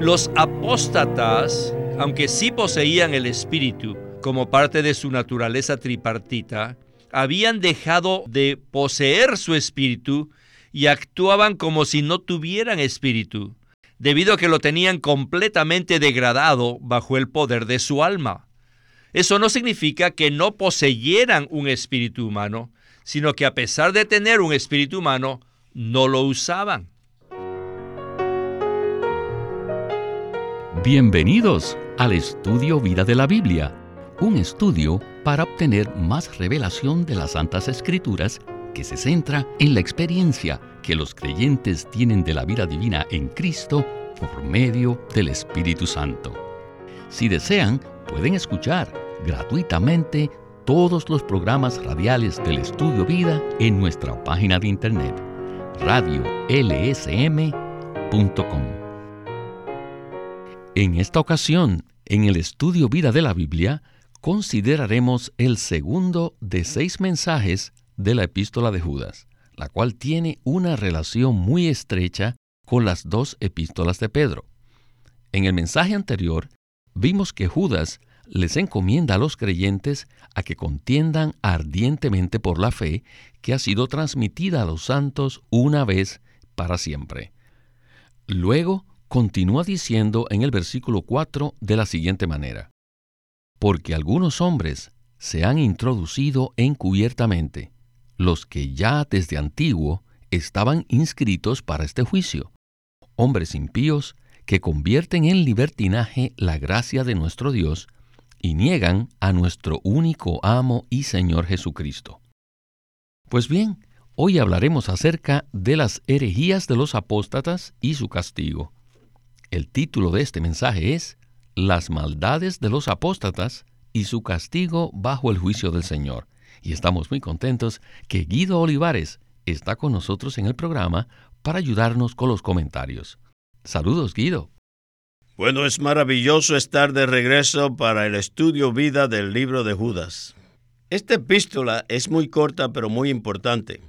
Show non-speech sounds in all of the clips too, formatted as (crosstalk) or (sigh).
Los apóstatas, aunque sí poseían el Espíritu como parte de su naturaleza tripartita, habían dejado de poseer su espíritu y actuaban como si no tuvieran espíritu, debido a que lo tenían completamente degradado bajo el poder de su alma. Eso no significa que no poseyeran un espíritu humano, sino que a pesar de tener un espíritu humano, no lo usaban. Bienvenidos al estudio Vida de la Biblia, un estudio para obtener más revelación de las Santas Escrituras que se centra en la experiencia que los creyentes tienen de la vida divina en Cristo por medio del Espíritu Santo. Si desean, pueden escuchar gratuitamente todos los programas radiales del Estudio Vida en nuestra página de internet radiolsm.com. En esta ocasión, en el estudio Vida de la Biblia, consideraremos el segundo de seis mensajes de la epístola de Judas, la cual tiene una relación muy estrecha con las dos epístolas de Pedro. En el mensaje anterior, vimos que Judas les encomienda a los creyentes a que contiendan ardientemente por la fe que ha sido transmitida a los santos una vez para siempre. Luego continúa diciendo en el versículo 4 de la siguiente manera, porque algunos hombres se han introducido encubiertamente, los que ya desde antiguo estaban inscritos para este juicio, hombres impíos que convierten en libertinaje la gracia de nuestro Dios y niegan a nuestro único amo y Señor Jesucristo. Pues bien, hoy hablaremos acerca de las herejías de los apóstatas y su castigo. El título de este mensaje es Las maldades de los apóstatas y su castigo bajo el juicio del Señor. Y estamos muy contentos que Guido Olivares está con nosotros en el programa para ayudarnos con los comentarios. Saludos, Guido. Bueno, es maravilloso estar de regreso para el estudio vida del libro de Judas. Esta epístola es muy corta pero muy importante.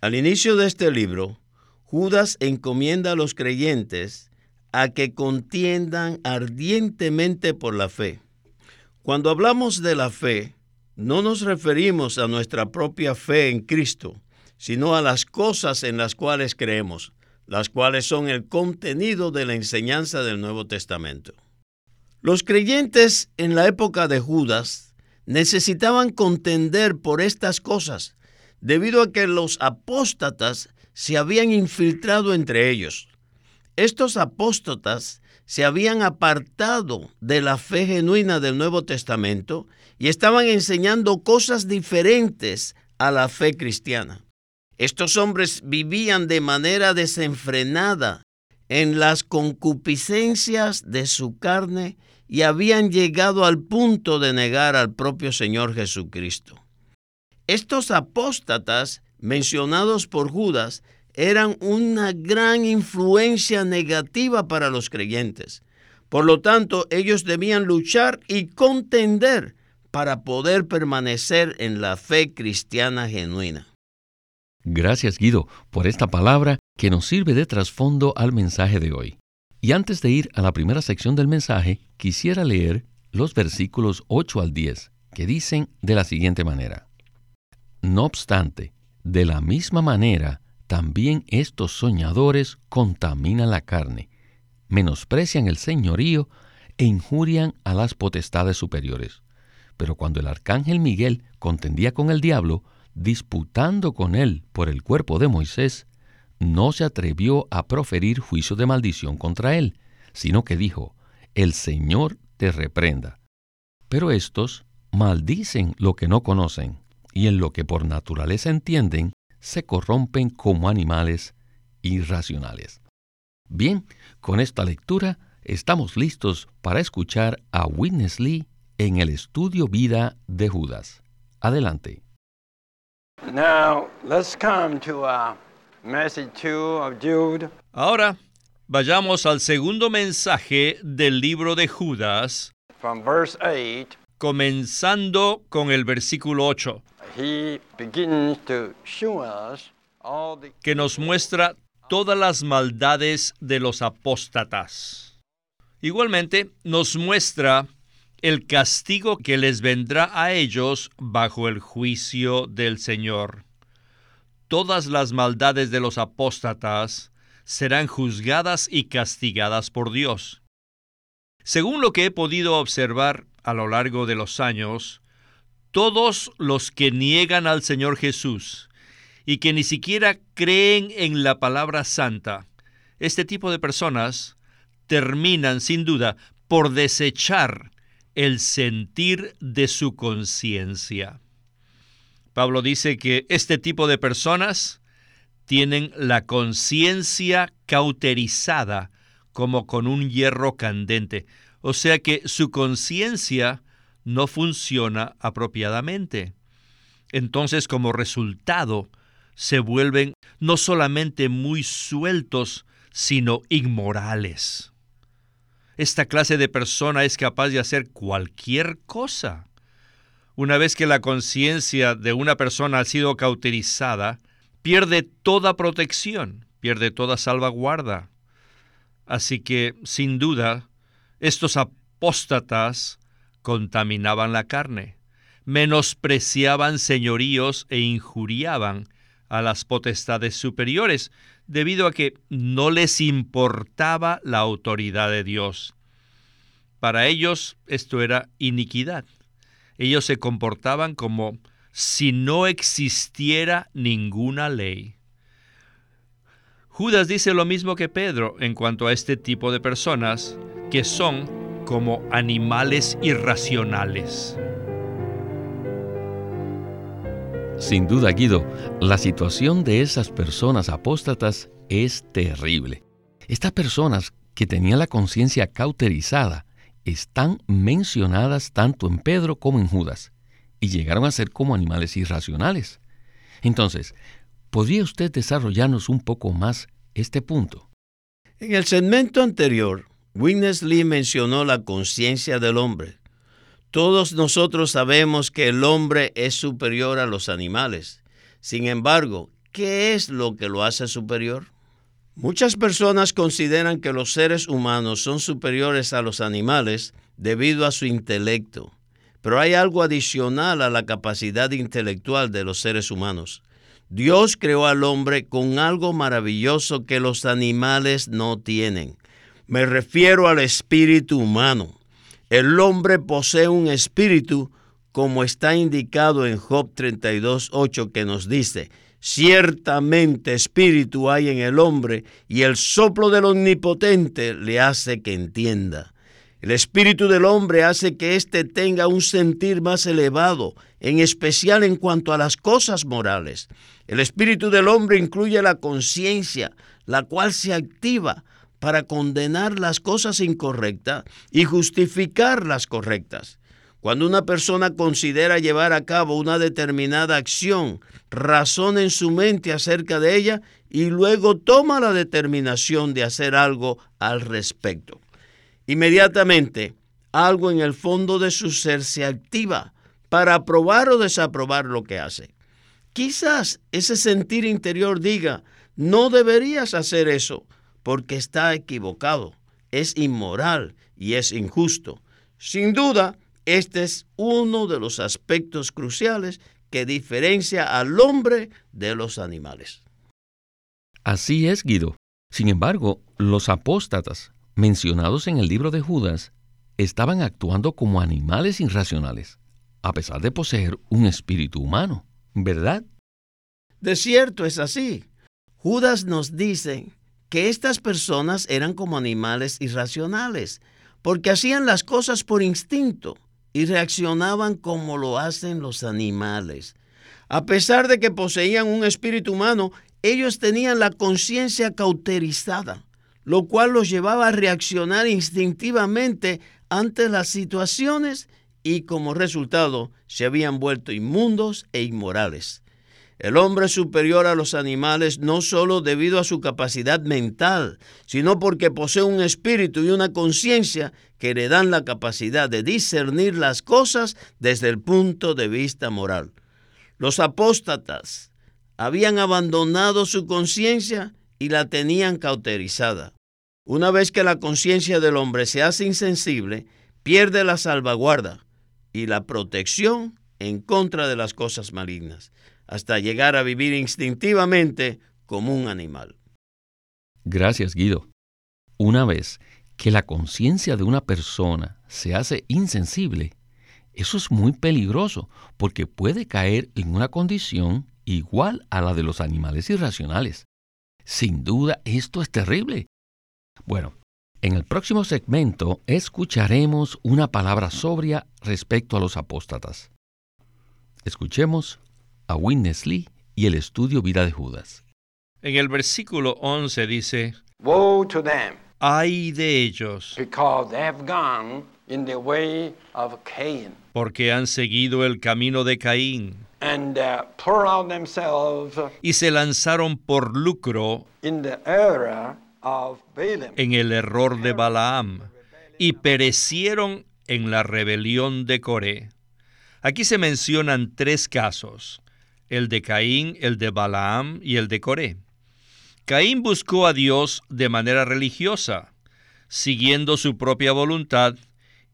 Al inicio de este libro, Judas encomienda a los creyentes a que contiendan ardientemente por la fe. Cuando hablamos de la fe, no nos referimos a nuestra propia fe en Cristo, sino a las cosas en las cuales creemos, las cuales son el contenido de la enseñanza del Nuevo Testamento. Los creyentes en la época de Judas necesitaban contender por estas cosas, debido a que los apóstatas se habían infiltrado entre ellos. Estos apóstatas se habían apartado de la fe genuina del Nuevo Testamento y estaban enseñando cosas diferentes a la fe cristiana. Estos hombres vivían de manera desenfrenada en las concupiscencias de su carne y habían llegado al punto de negar al propio Señor Jesucristo. Estos apóstatas mencionados por Judas eran una gran influencia negativa para los creyentes. Por lo tanto, ellos debían luchar y contender para poder permanecer en la fe cristiana genuina. Gracias Guido por esta palabra que nos sirve de trasfondo al mensaje de hoy. Y antes de ir a la primera sección del mensaje, quisiera leer los versículos 8 al 10, que dicen de la siguiente manera. No obstante, de la misma manera, también estos soñadores contaminan la carne, menosprecian el señorío e injurian a las potestades superiores. Pero cuando el arcángel Miguel contendía con el diablo, disputando con él por el cuerpo de Moisés, no se atrevió a proferir juicio de maldición contra él, sino que dijo, El Señor te reprenda. Pero estos maldicen lo que no conocen, y en lo que por naturaleza entienden, se corrompen como animales irracionales. Bien, con esta lectura estamos listos para escuchar a Witness Lee en el estudio Vida de Judas. Adelante. Ahora vayamos al segundo mensaje del libro de Judas, comenzando con el versículo 8 que nos muestra todas las maldades de los apóstatas. Igualmente nos muestra el castigo que les vendrá a ellos bajo el juicio del Señor. Todas las maldades de los apóstatas serán juzgadas y castigadas por Dios. Según lo que he podido observar a lo largo de los años, todos los que niegan al Señor Jesús y que ni siquiera creen en la palabra santa, este tipo de personas terminan sin duda por desechar el sentir de su conciencia. Pablo dice que este tipo de personas tienen la conciencia cauterizada como con un hierro candente, o sea que su conciencia no funciona apropiadamente. Entonces, como resultado, se vuelven no solamente muy sueltos, sino inmorales. Esta clase de persona es capaz de hacer cualquier cosa. Una vez que la conciencia de una persona ha sido cauterizada, pierde toda protección, pierde toda salvaguarda. Así que, sin duda, estos apóstatas contaminaban la carne, menospreciaban señoríos e injuriaban a las potestades superiores, debido a que no les importaba la autoridad de Dios. Para ellos esto era iniquidad. Ellos se comportaban como si no existiera ninguna ley. Judas dice lo mismo que Pedro en cuanto a este tipo de personas que son como animales irracionales. Sin duda, Guido, la situación de esas personas apóstatas es terrible. Estas personas que tenían la conciencia cauterizada están mencionadas tanto en Pedro como en Judas y llegaron a ser como animales irracionales. Entonces, ¿podría usted desarrollarnos un poco más este punto? En el segmento anterior, Witness Lee mencionó la conciencia del hombre. Todos nosotros sabemos que el hombre es superior a los animales. Sin embargo, ¿qué es lo que lo hace superior? Muchas personas consideran que los seres humanos son superiores a los animales debido a su intelecto, pero hay algo adicional a la capacidad intelectual de los seres humanos. Dios creó al hombre con algo maravilloso que los animales no tienen. Me refiero al espíritu humano. El hombre posee un espíritu como está indicado en Job 32.8 que nos dice, Ciertamente espíritu hay en el hombre y el soplo del omnipotente le hace que entienda. El espíritu del hombre hace que éste tenga un sentir más elevado, en especial en cuanto a las cosas morales. El espíritu del hombre incluye la conciencia, la cual se activa para condenar las cosas incorrectas y justificar las correctas. Cuando una persona considera llevar a cabo una determinada acción, razona en su mente acerca de ella y luego toma la determinación de hacer algo al respecto. Inmediatamente, algo en el fondo de su ser se activa para aprobar o desaprobar lo que hace. Quizás ese sentir interior diga, no deberías hacer eso porque está equivocado, es inmoral y es injusto. Sin duda, este es uno de los aspectos cruciales que diferencia al hombre de los animales. Así es, Guido. Sin embargo, los apóstatas mencionados en el libro de Judas estaban actuando como animales irracionales, a pesar de poseer un espíritu humano, ¿verdad? De cierto es así. Judas nos dice que estas personas eran como animales irracionales, porque hacían las cosas por instinto y reaccionaban como lo hacen los animales. A pesar de que poseían un espíritu humano, ellos tenían la conciencia cauterizada, lo cual los llevaba a reaccionar instintivamente ante las situaciones y como resultado se habían vuelto inmundos e inmorales. El hombre es superior a los animales no solo debido a su capacidad mental, sino porque posee un espíritu y una conciencia que le dan la capacidad de discernir las cosas desde el punto de vista moral. Los apóstatas habían abandonado su conciencia y la tenían cauterizada. Una vez que la conciencia del hombre se hace insensible, pierde la salvaguarda y la protección en contra de las cosas malignas, hasta llegar a vivir instintivamente como un animal. Gracias, Guido. Una vez que la conciencia de una persona se hace insensible, eso es muy peligroso porque puede caer en una condición igual a la de los animales irracionales. Sin duda, esto es terrible. Bueno, en el próximo segmento escucharemos una palabra respecto a los apóstatas. Escuchemos a Witness Lee y el estudio Vida de Judas. En el versículo 11 dice, Woe to them, Ay de ellos, because they have gone in the way of Cain, porque han seguido el camino de Caín and uh, out themselves y se lanzaron por lucro in the error of Balaam. en el error de Balaam y perecieron en la rebelión de Coré. Aquí se mencionan tres casos, el de Caín, el de Balaam y el de Coré. Caín buscó a Dios de manera religiosa, siguiendo su propia voluntad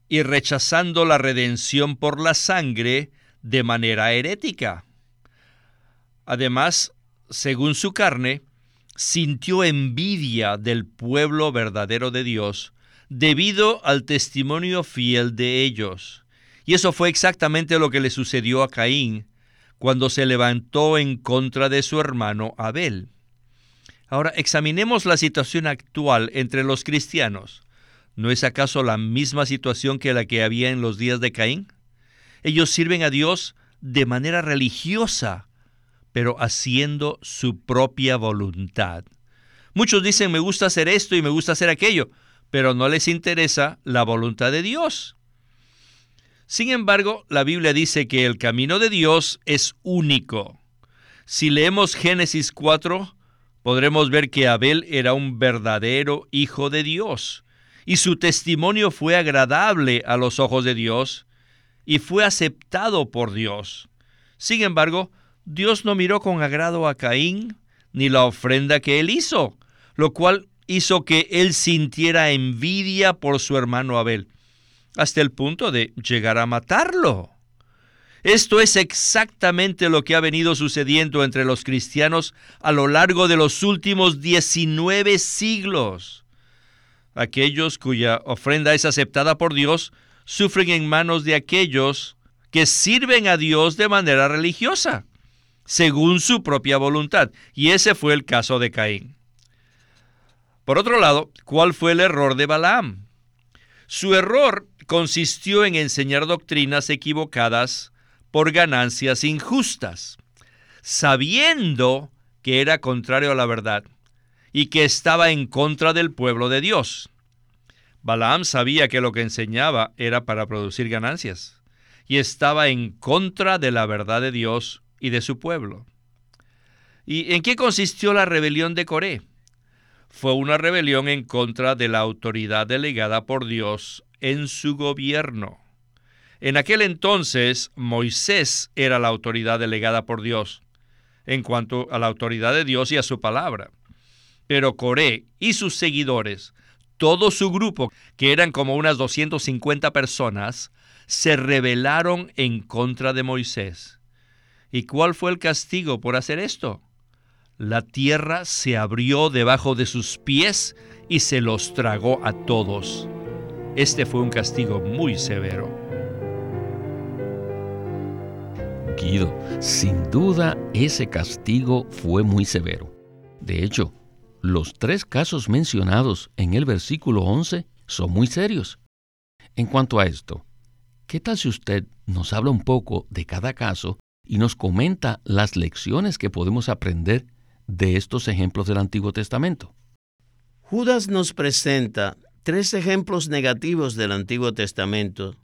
y rechazando la redención por la sangre de manera herética. Además, según su carne, sintió envidia del pueblo verdadero de Dios debido al testimonio fiel de ellos. Y eso fue exactamente lo que le sucedió a Caín cuando se levantó en contra de su hermano Abel. Ahora examinemos la situación actual entre los cristianos. ¿No es acaso la misma situación que la que había en los días de Caín? Ellos sirven a Dios de manera religiosa, pero haciendo su propia voluntad. Muchos dicen me gusta hacer esto y me gusta hacer aquello, pero no les interesa la voluntad de Dios. Sin embargo, la Biblia dice que el camino de Dios es único. Si leemos Génesis 4, podremos ver que Abel era un verdadero hijo de Dios, y su testimonio fue agradable a los ojos de Dios, y fue aceptado por Dios. Sin embargo, Dios no miró con agrado a Caín ni la ofrenda que él hizo, lo cual hizo que él sintiera envidia por su hermano Abel hasta el punto de llegar a matarlo. Esto es exactamente lo que ha venido sucediendo entre los cristianos a lo largo de los últimos 19 siglos. Aquellos cuya ofrenda es aceptada por Dios sufren en manos de aquellos que sirven a Dios de manera religiosa, según su propia voluntad. Y ese fue el caso de Caín. Por otro lado, ¿cuál fue el error de Balaam? Su error consistió en enseñar doctrinas equivocadas por ganancias injustas, sabiendo que era contrario a la verdad y que estaba en contra del pueblo de Dios. Balaam sabía que lo que enseñaba era para producir ganancias y estaba en contra de la verdad de Dios y de su pueblo. ¿Y en qué consistió la rebelión de Coré? Fue una rebelión en contra de la autoridad delegada por Dios en su gobierno. En aquel entonces Moisés era la autoridad delegada por Dios en cuanto a la autoridad de Dios y a su palabra. Pero Coré y sus seguidores, todo su grupo, que eran como unas 250 personas, se rebelaron en contra de Moisés. ¿Y cuál fue el castigo por hacer esto? La tierra se abrió debajo de sus pies y se los tragó a todos. Este fue un castigo muy severo. Guido, sin duda ese castigo fue muy severo. De hecho, los tres casos mencionados en el versículo 11 son muy serios. En cuanto a esto, ¿qué tal si usted nos habla un poco de cada caso y nos comenta las lecciones que podemos aprender de estos ejemplos del Antiguo Testamento? Judas nos presenta tres ejemplos negativos del Antiguo Testamento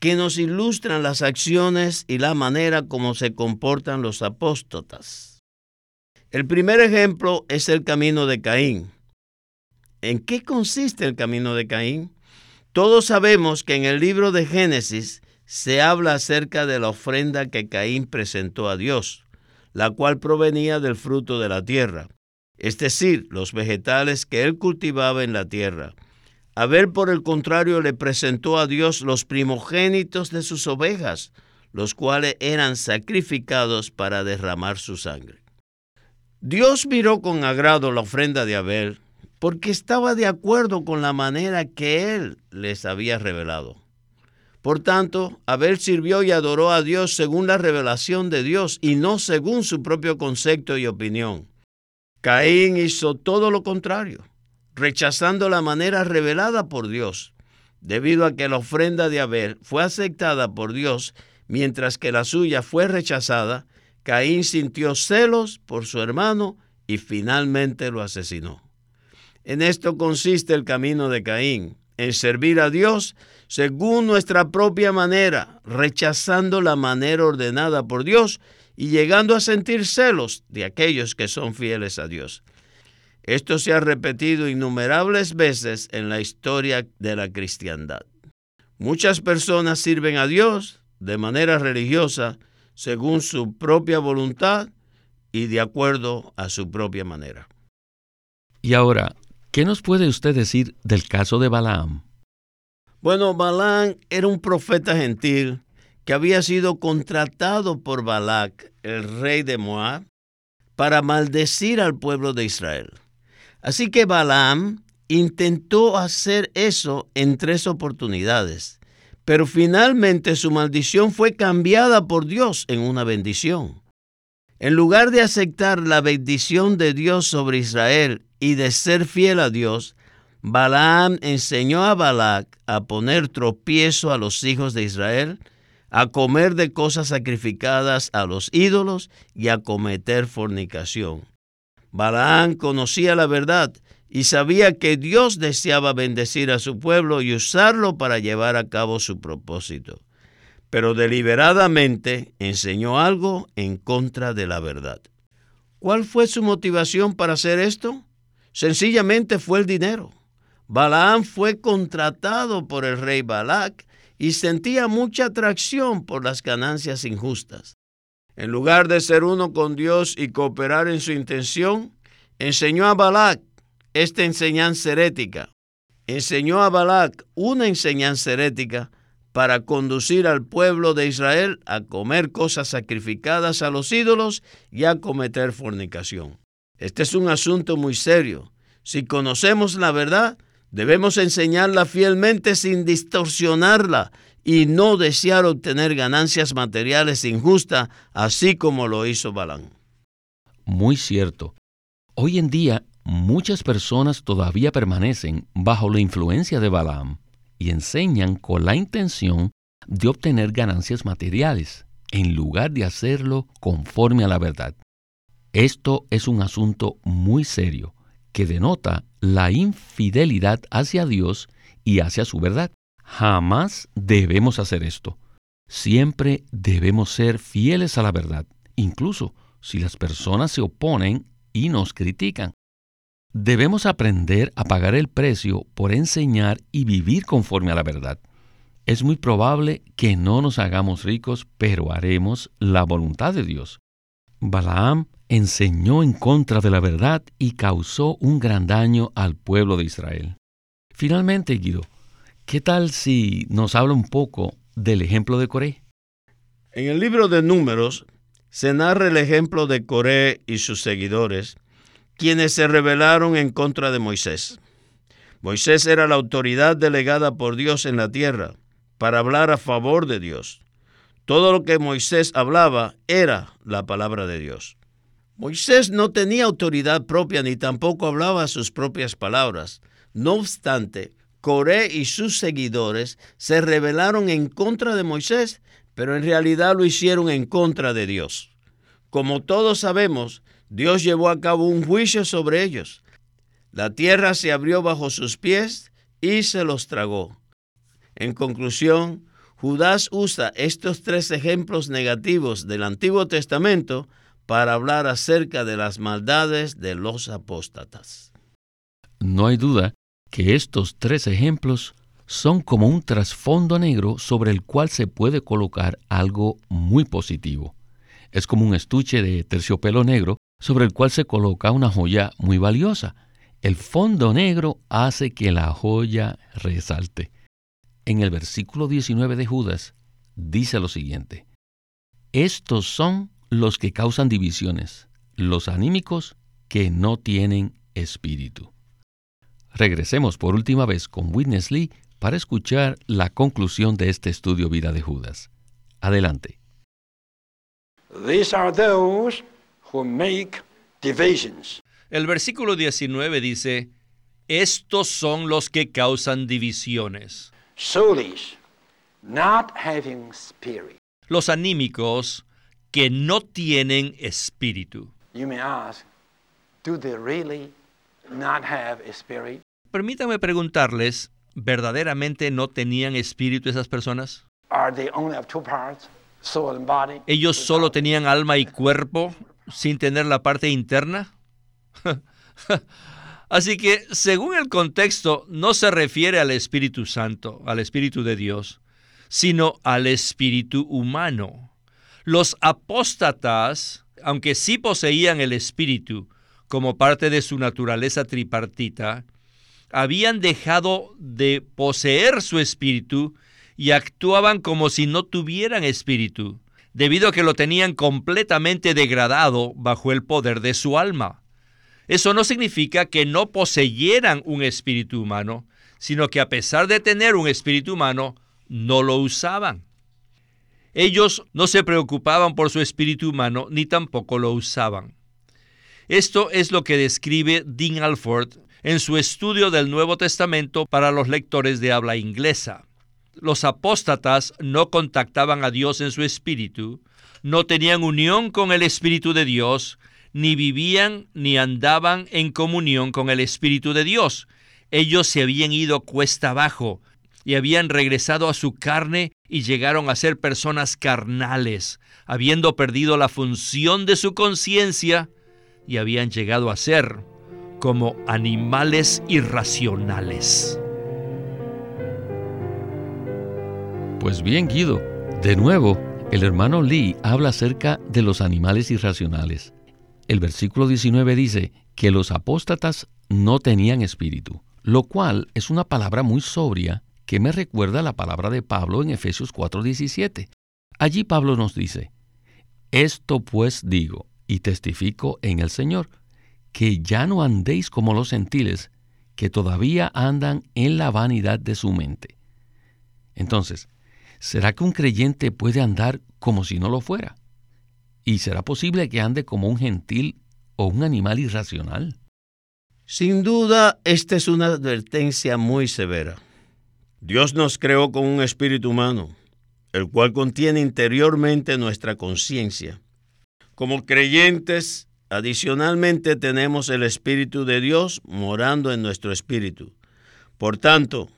que nos ilustran las acciones y la manera como se comportan los apóstotas. El primer ejemplo es el camino de Caín. ¿En qué consiste el camino de Caín? Todos sabemos que en el libro de Génesis se habla acerca de la ofrenda que Caín presentó a Dios, la cual provenía del fruto de la tierra. Es decir, los vegetales que él cultivaba en la tierra. Abel, por el contrario, le presentó a Dios los primogénitos de sus ovejas, los cuales eran sacrificados para derramar su sangre. Dios miró con agrado la ofrenda de Abel porque estaba de acuerdo con la manera que él les había revelado. Por tanto, Abel sirvió y adoró a Dios según la revelación de Dios y no según su propio concepto y opinión. Caín hizo todo lo contrario, rechazando la manera revelada por Dios, debido a que la ofrenda de Abel fue aceptada por Dios mientras que la suya fue rechazada, Caín sintió celos por su hermano y finalmente lo asesinó. En esto consiste el camino de Caín, en servir a Dios según nuestra propia manera, rechazando la manera ordenada por Dios y llegando a sentir celos de aquellos que son fieles a Dios. Esto se ha repetido innumerables veces en la historia de la cristiandad. Muchas personas sirven a Dios de manera religiosa según su propia voluntad y de acuerdo a su propia manera. Y ahora, ¿qué nos puede usted decir del caso de Balaam? Bueno, Balaam era un profeta gentil que había sido contratado por Balac, el rey de Moab, para maldecir al pueblo de Israel. Así que Balaam intentó hacer eso en tres oportunidades pero finalmente su maldición fue cambiada por Dios en una bendición. En lugar de aceptar la bendición de Dios sobre Israel y de ser fiel a Dios, Balaam enseñó a Balac a poner tropiezo a los hijos de Israel, a comer de cosas sacrificadas a los ídolos y a cometer fornicación. Balaam conocía la verdad y sabía que Dios deseaba bendecir a su pueblo y usarlo para llevar a cabo su propósito. Pero deliberadamente enseñó algo en contra de la verdad. ¿Cuál fue su motivación para hacer esto? Sencillamente fue el dinero. Balaam fue contratado por el rey Balac y sentía mucha atracción por las ganancias injustas. En lugar de ser uno con Dios y cooperar en su intención, enseñó a Balac esta enseñanza herética. Enseñó a Balac una enseñanza herética para conducir al pueblo de Israel a comer cosas sacrificadas a los ídolos y a cometer fornicación. Este es un asunto muy serio. Si conocemos la verdad, debemos enseñarla fielmente sin distorsionarla y no desear obtener ganancias materiales injustas, así como lo hizo Balán. Muy cierto. Hoy en día muchas personas todavía permanecen bajo la influencia de Balaam y enseñan con la intención de obtener ganancias materiales, en lugar de hacerlo conforme a la verdad. Esto es un asunto muy serio que denota la infidelidad hacia Dios y hacia su verdad. Jamás debemos hacer esto. Siempre debemos ser fieles a la verdad, incluso si las personas se oponen y nos critican. Debemos aprender a pagar el precio por enseñar y vivir conforme a la verdad. Es muy probable que no nos hagamos ricos, pero haremos la voluntad de Dios. Balaam enseñó en contra de la verdad y causó un gran daño al pueblo de Israel. Finalmente, Guido, ¿qué tal si nos habla un poco del ejemplo de Coré? En el libro de Números se narra el ejemplo de Coré y sus seguidores quienes se rebelaron en contra de Moisés. Moisés era la autoridad delegada por Dios en la tierra para hablar a favor de Dios. Todo lo que Moisés hablaba era la palabra de Dios. Moisés no tenía autoridad propia ni tampoco hablaba sus propias palabras. No obstante, Coré y sus seguidores se rebelaron en contra de Moisés, pero en realidad lo hicieron en contra de Dios. Como todos sabemos, Dios llevó a cabo un juicio sobre ellos. La tierra se abrió bajo sus pies y se los tragó. En conclusión, Judas usa estos tres ejemplos negativos del Antiguo Testamento para hablar acerca de las maldades de los apóstatas. No hay duda que estos tres ejemplos son como un trasfondo negro sobre el cual se puede colocar algo muy positivo. Es como un estuche de terciopelo negro sobre el cual se coloca una joya muy valiosa. El fondo negro hace que la joya resalte. En el versículo 19 de Judas dice lo siguiente. Estos son los que causan divisiones, los anímicos que no tienen espíritu. Regresemos por última vez con Witness Lee para escuchar la conclusión de este estudio Vida de Judas. Adelante. These are those who make divisions. El versículo 19 dice, estos son los que causan divisiones. Soulish, not having spirit. Los anímicos que no tienen espíritu. You may ask, do they really not have spirit? Permítanme preguntarles, ¿verdaderamente no tenían espíritu esas personas? Are they only have two parts, soul and body? ¿Ellos solo tenían alma y cuerpo sin tener la parte interna? (laughs) Así que, según el contexto, no se refiere al Espíritu Santo, al Espíritu de Dios, sino al espíritu humano. Los apóstatas, aunque sí poseían el espíritu como parte de su naturaleza tripartita, habían dejado de poseer su espíritu y actuaban como si no tuvieran espíritu, debido a que lo tenían completamente degradado bajo el poder de su alma. Eso no significa que no poseyeran un espíritu humano, sino que a pesar de tener un espíritu humano, no lo usaban. Ellos no se preocupaban por su espíritu humano ni tampoco lo usaban. Esto es lo que describe Dean Alford en su estudio del Nuevo Testamento para los lectores de habla inglesa. Los apóstatas no contactaban a Dios en su espíritu, no tenían unión con el Espíritu de Dios, ni vivían ni andaban en comunión con el Espíritu de Dios. Ellos se habían ido cuesta abajo y habían regresado a su carne y llegaron a ser personas carnales, habiendo perdido la función de su conciencia y habían llegado a ser como animales irracionales. Pues bien, Guido, de nuevo, el hermano Lee habla acerca de los animales irracionales. El versículo 19 dice que los apóstatas no tenían espíritu, lo cual es una palabra muy sobria que me recuerda la palabra de Pablo en Efesios 4:17. Allí Pablo nos dice, Esto pues digo y testifico en el Señor, que ya no andéis como los gentiles, que todavía andan en la vanidad de su mente. Entonces, ¿será que un creyente puede andar como si no lo fuera? ¿Y será posible que ande como un gentil o un animal irracional? Sin duda, esta es una advertencia muy severa. Dios nos creó con un espíritu humano, el cual contiene interiormente nuestra conciencia. Como creyentes, adicionalmente tenemos el Espíritu de Dios morando en nuestro espíritu. Por tanto,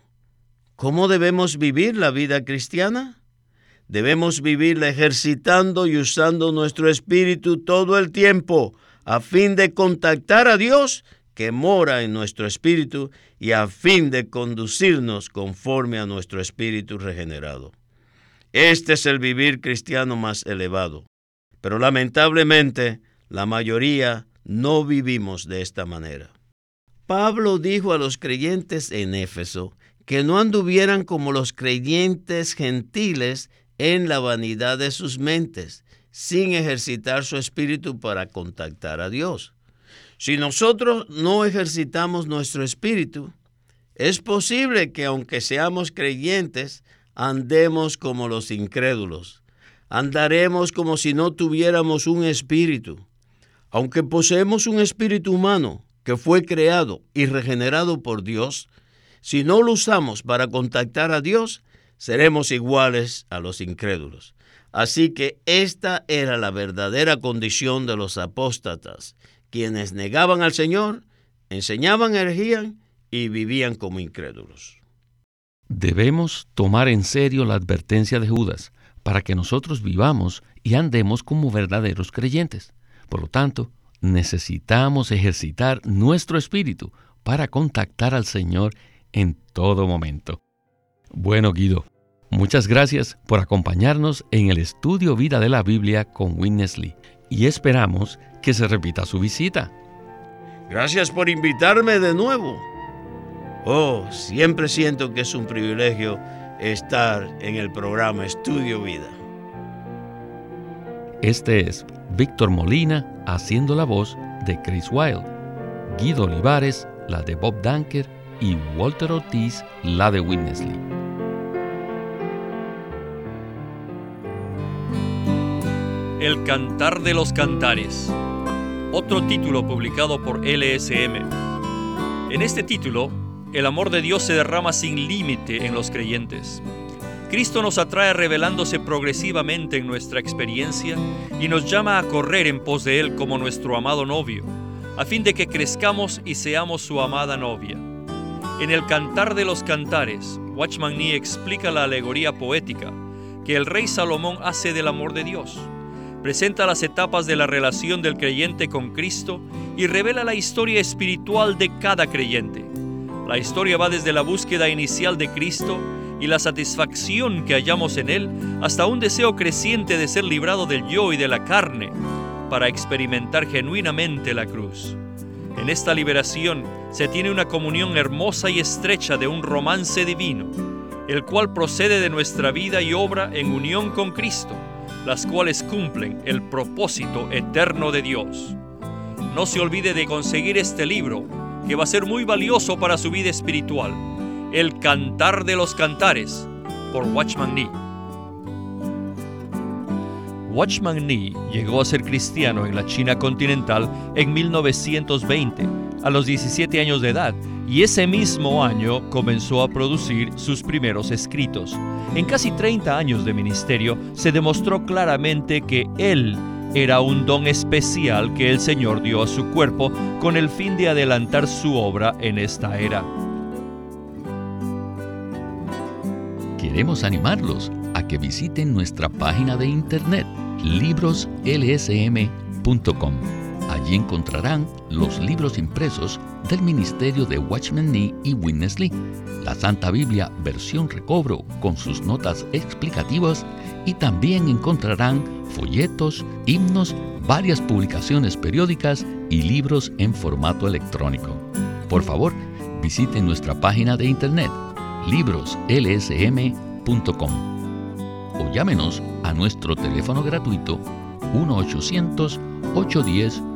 ¿cómo debemos vivir la vida cristiana? Debemos vivirla ejercitando y usando nuestro espíritu todo el tiempo a fin de contactar a Dios que mora en nuestro espíritu y a fin de conducirnos conforme a nuestro espíritu regenerado. Este es el vivir cristiano más elevado, pero lamentablemente la mayoría no vivimos de esta manera. Pablo dijo a los creyentes en Éfeso que no anduvieran como los creyentes gentiles en la vanidad de sus mentes, sin ejercitar su espíritu para contactar a Dios. Si nosotros no ejercitamos nuestro espíritu, es posible que aunque seamos creyentes, andemos como los incrédulos. Andaremos como si no tuviéramos un espíritu. Aunque poseemos un espíritu humano que fue creado y regenerado por Dios, si no lo usamos para contactar a Dios, seremos iguales a los incrédulos. Así que esta era la verdadera condición de los apóstatas, quienes negaban al Señor, enseñaban herejía y vivían como incrédulos. Debemos tomar en serio la advertencia de Judas para que nosotros vivamos y andemos como verdaderos creyentes. Por lo tanto, necesitamos ejercitar nuestro espíritu para contactar al Señor en todo momento. Bueno, Guido, muchas gracias por acompañarnos en el estudio Vida de la Biblia con Witness Lee. y esperamos que se repita su visita. Gracias por invitarme de nuevo. Oh, siempre siento que es un privilegio estar en el programa Estudio Vida. Este es Víctor Molina haciendo la voz de Chris Wilde, Guido Olivares la de Bob Danker y Walter Ortiz la de Witness El Cantar de los Cantares, otro título publicado por LSM. En este título, el amor de Dios se derrama sin límite en los creyentes. Cristo nos atrae revelándose progresivamente en nuestra experiencia y nos llama a correr en pos de Él como nuestro amado novio, a fin de que crezcamos y seamos su amada novia. En el Cantar de los Cantares, Watchman Nee explica la alegoría poética que el rey Salomón hace del amor de Dios presenta las etapas de la relación del creyente con Cristo y revela la historia espiritual de cada creyente. La historia va desde la búsqueda inicial de Cristo y la satisfacción que hallamos en Él hasta un deseo creciente de ser librado del yo y de la carne para experimentar genuinamente la cruz. En esta liberación se tiene una comunión hermosa y estrecha de un romance divino, el cual procede de nuestra vida y obra en unión con Cristo las cuales cumplen el propósito eterno de Dios. No se olvide de conseguir este libro, que va a ser muy valioso para su vida espiritual, El Cantar de los Cantares, por Watchman Nee. Watchman Nee llegó a ser cristiano en la China continental en 1920, a los 17 años de edad, y ese mismo año comenzó a producir sus primeros escritos. En casi 30 años de ministerio se demostró claramente que él era un don especial que el Señor dio a su cuerpo con el fin de adelantar su obra en esta era. Queremos animarlos a que visiten nuestra página de internet libroslsm.com Allí encontrarán los libros impresos del ministerio de Watchman Nee y Witness Lee, la Santa Biblia versión recobro con sus notas explicativas y también encontrarán folletos, himnos, varias publicaciones periódicas y libros en formato electrónico. Por favor, visiten nuestra página de internet libroslsm.com o llámenos a nuestro teléfono gratuito 1 800 810